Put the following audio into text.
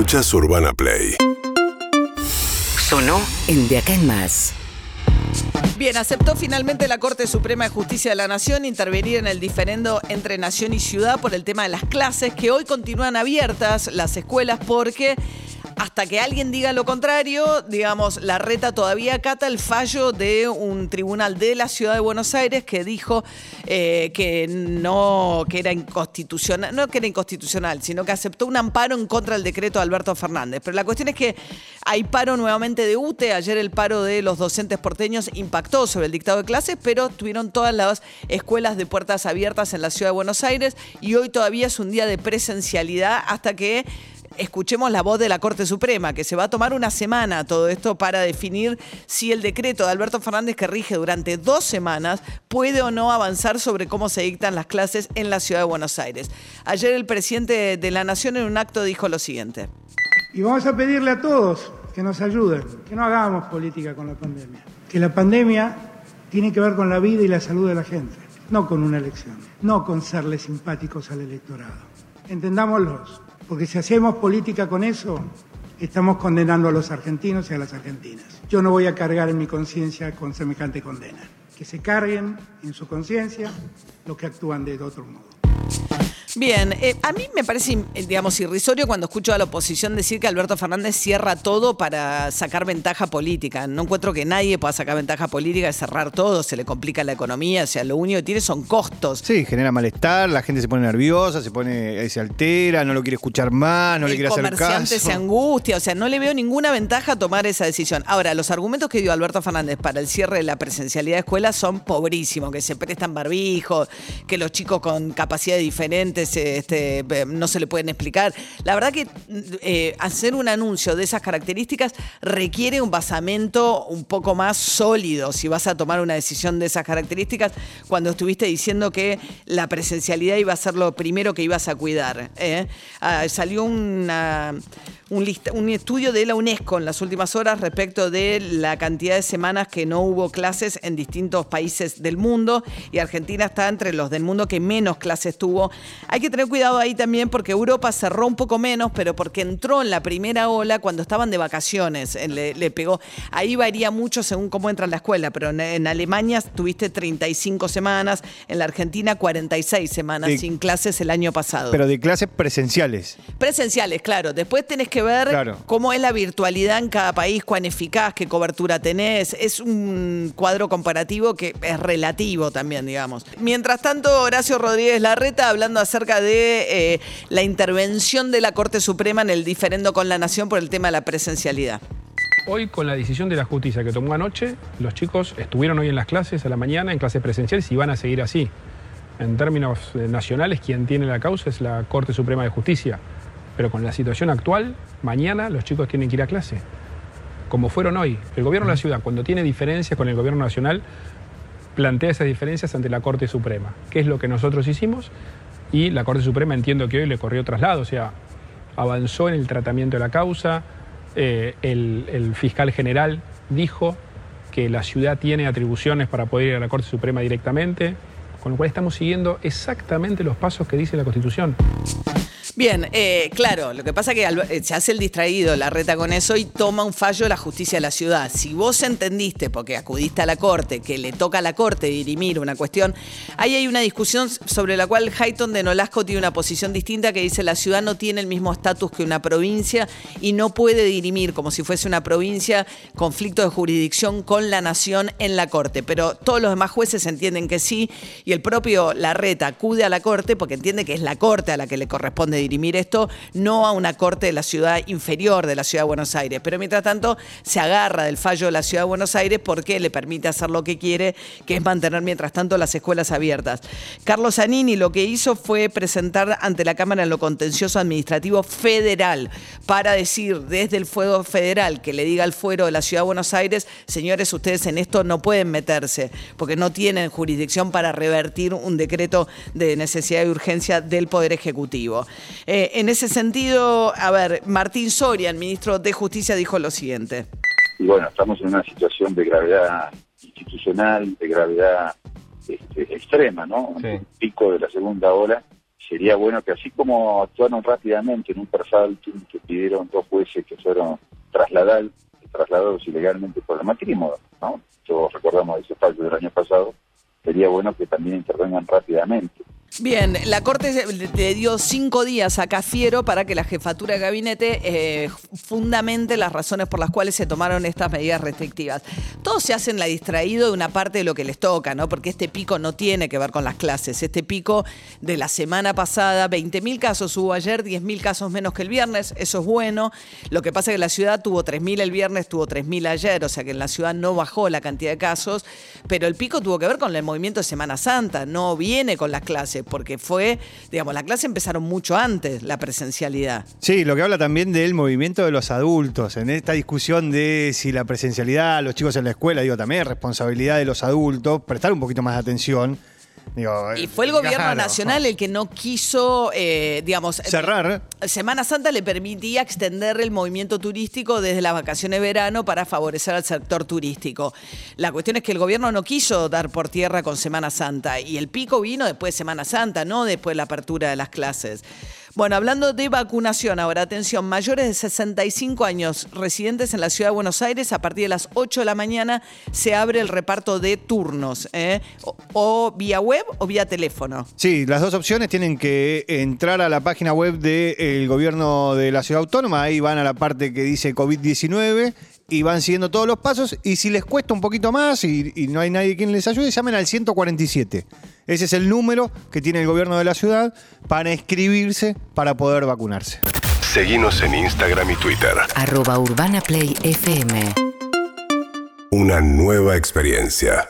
Escuchás Urbana Play. Sonó en De Acá en Más. Bien, aceptó finalmente la Corte Suprema de Justicia de la Nación intervenir en el diferendo entre nación y ciudad por el tema de las clases, que hoy continúan abiertas las escuelas porque hasta que alguien diga lo contrario, digamos, la reta todavía acata el fallo de un tribunal de la ciudad de Buenos Aires que dijo eh, que no, que era no que era inconstitucional, sino que aceptó un amparo en contra del decreto de Alberto Fernández. Pero la cuestión es que hay paro nuevamente de UTE. Ayer el paro de los docentes porteños impactó sobre el dictado de clases, pero tuvieron todas las escuelas de puertas abiertas en la ciudad de Buenos Aires y hoy todavía es un día de presencialidad hasta que escuchemos la voz de la Corte Suprema, que se va a tomar una semana todo esto para definir si el decreto de Alberto Fernández que rige durante dos semanas puede o no avanzar sobre cómo se dictan las clases en la ciudad de Buenos Aires. Ayer el presidente de la Nación en un acto dijo lo siguiente. Y vamos a pedirle a todos que nos ayuden, que no hagamos política con la pandemia, que la pandemia tiene que ver con la vida y la salud de la gente, no con una elección, no con serle simpáticos al electorado. Entendámoslos, porque si hacemos política con eso, estamos condenando a los argentinos y a las argentinas. Yo no voy a cargar en mi conciencia con semejante condena. Que se carguen en su conciencia los que actúan de otro modo. Bien, eh, a mí me parece, eh, digamos, irrisorio cuando escucho a la oposición decir que Alberto Fernández cierra todo para sacar ventaja política. No encuentro que nadie pueda sacar ventaja política de cerrar todo, se le complica la economía, o sea, lo único que tiene son costos. Sí, genera malestar, la gente se pone nerviosa, se pone, se altera, no lo quiere escuchar más, no le quiere hacer caso. El comerciante se angustia, o sea, no le veo ninguna ventaja a tomar esa decisión. Ahora, los argumentos que dio Alberto Fernández para el cierre de la presencialidad de escuelas son pobrísimos, que se prestan barbijos, que los chicos con capacidades diferentes este, no se le pueden explicar. La verdad que eh, hacer un anuncio de esas características requiere un basamento un poco más sólido si vas a tomar una decisión de esas características cuando estuviste diciendo que la presencialidad iba a ser lo primero que ibas a cuidar. ¿eh? Ah, salió una un, estudio de la UNESCO en las últimas horas respecto de la cantidad de semanas que no hubo clases en distintos países del mundo y Argentina está entre los del mundo que menos clases tuvo. Hay que tener cuidado ahí también porque Europa cerró un poco menos, pero porque entró en la primera ola cuando estaban de vacaciones, eh, le, pegó. Ahí varía mucho según cómo entra en la escuela, pero en, Alemania tuviste 35 semanas, en la Argentina 46 semanas sin clases el año pasado. Pero de clases presenciales. Presenciales, claro. Después tenés que ver cómo es la virtualidad en cada país, cuán eficaz, qué cobertura tenés. Es un cuadro comparativo que es relativo también, digamos. Mientras tanto, Horacio Rodríguez Larreta hablando acerca de eh, la intervención de la Corte Suprema en el diferendo con la Nación por el tema de la presencialidad. Hoy, con la decisión de la justicia que tomó anoche, los chicos estuvieron hoy en las clases a la mañana, en clases presenciales, y van a seguir así. En términos eh, nacionales, quien tiene la causa es la Corte Suprema de Justicia. Pero con la situación actual, mañana los chicos tienen que ir a clase, como fueron hoy. El gobierno de la ciudad, cuando tiene diferencias con el gobierno nacional, plantea esas diferencias ante la Corte Suprema, ¿Qué es lo que nosotros hicimos, y la Corte Suprema entiendo que hoy le corrió traslado, o sea, avanzó en el tratamiento de la causa, eh, el, el fiscal general dijo que la ciudad tiene atribuciones para poder ir a la Corte Suprema directamente, con lo cual estamos siguiendo exactamente los pasos que dice la Constitución. Bien, eh, claro, lo que pasa es que eh, se hace el distraído la reta con eso y toma un fallo la justicia de la ciudad. Si vos entendiste, porque acudiste a la corte, que le toca a la corte dirimir una cuestión, ahí hay una discusión sobre la cual Hayton de Nolasco tiene una posición distinta que dice la ciudad no tiene el mismo estatus que una provincia y no puede dirimir como si fuese una provincia conflicto de jurisdicción con la nación en la corte. Pero todos los demás jueces entienden que sí y el propio Larreta acude a la corte porque entiende que es la corte a la que le corresponde dirimir esto, no a una corte de la ciudad inferior de la ciudad de Buenos Aires. Pero mientras tanto, se agarra del fallo de la ciudad de Buenos Aires porque le permite hacer lo que quiere, que es mantener mientras tanto las escuelas abiertas. Carlos Zanini lo que hizo fue presentar ante la Cámara en lo contencioso administrativo federal para decir desde el fuego federal que le diga al fuero de la ciudad de Buenos Aires, señores, ustedes en esto no pueden meterse porque no tienen jurisdicción para revertir un decreto de necesidad y urgencia del Poder Ejecutivo. Eh, en ese sentido, a ver, Martín Soria, el ministro de Justicia, dijo lo siguiente. Y bueno, estamos en una situación de gravedad institucional, de gravedad este, extrema, ¿no? Un pico de la segunda ola sería bueno que así como actuaron rápidamente en un persalto que pidieron dos jueces que fueron trasladados, trasladados ilegalmente por el matrimonio, ¿no? Todos recordamos ese fallo del año pasado, sería bueno que también intervengan rápidamente. Bien, la Corte le dio cinco días a Cafiero para que la jefatura de gabinete eh, fundamente las razones por las cuales se tomaron estas medidas restrictivas. Todos se hacen la distraído de una parte de lo que les toca, ¿no? Porque este pico no tiene que ver con las clases. Este pico de la semana pasada, 20.000 casos hubo ayer, 10.000 casos menos que el viernes, eso es bueno. Lo que pasa es que la ciudad tuvo 3.000 el viernes, tuvo 3.000 ayer, o sea que en la ciudad no bajó la cantidad de casos, pero el pico tuvo que ver con el movimiento de Semana Santa, no viene con las clases porque fue, digamos, la clase empezaron mucho antes, la presencialidad. Sí, lo que habla también del movimiento de los adultos, en esta discusión de si la presencialidad, los chicos en la escuela, digo, también es responsabilidad de los adultos, prestar un poquito más de atención. Y fue el gobierno nacional el que no quiso, eh, digamos... Cerrar. Semana Santa le permitía extender el movimiento turístico desde las vacaciones de verano para favorecer al sector turístico. La cuestión es que el gobierno no quiso dar por tierra con Semana Santa y el pico vino después de Semana Santa, no después de la apertura de las clases. Bueno, hablando de vacunación, ahora atención, mayores de 65 años residentes en la ciudad de Buenos Aires, a partir de las 8 de la mañana se abre el reparto de turnos, ¿eh? o, vía web o vía teléfono. Sí, las dos opciones tienen que entrar a la página web del gobierno de la ciudad autónoma, ahí van a la parte que dice COVID-19 y van siguiendo todos los pasos. Y si les cuesta un poquito más y, no hay nadie quien les ayude, llamen al 147. Ese es el número que tiene el gobierno de la ciudad para inscribirse para poder vacunarse. Seguimos en Instagram y Twitter. Arroba Urbana Play FM. Una nueva experiencia.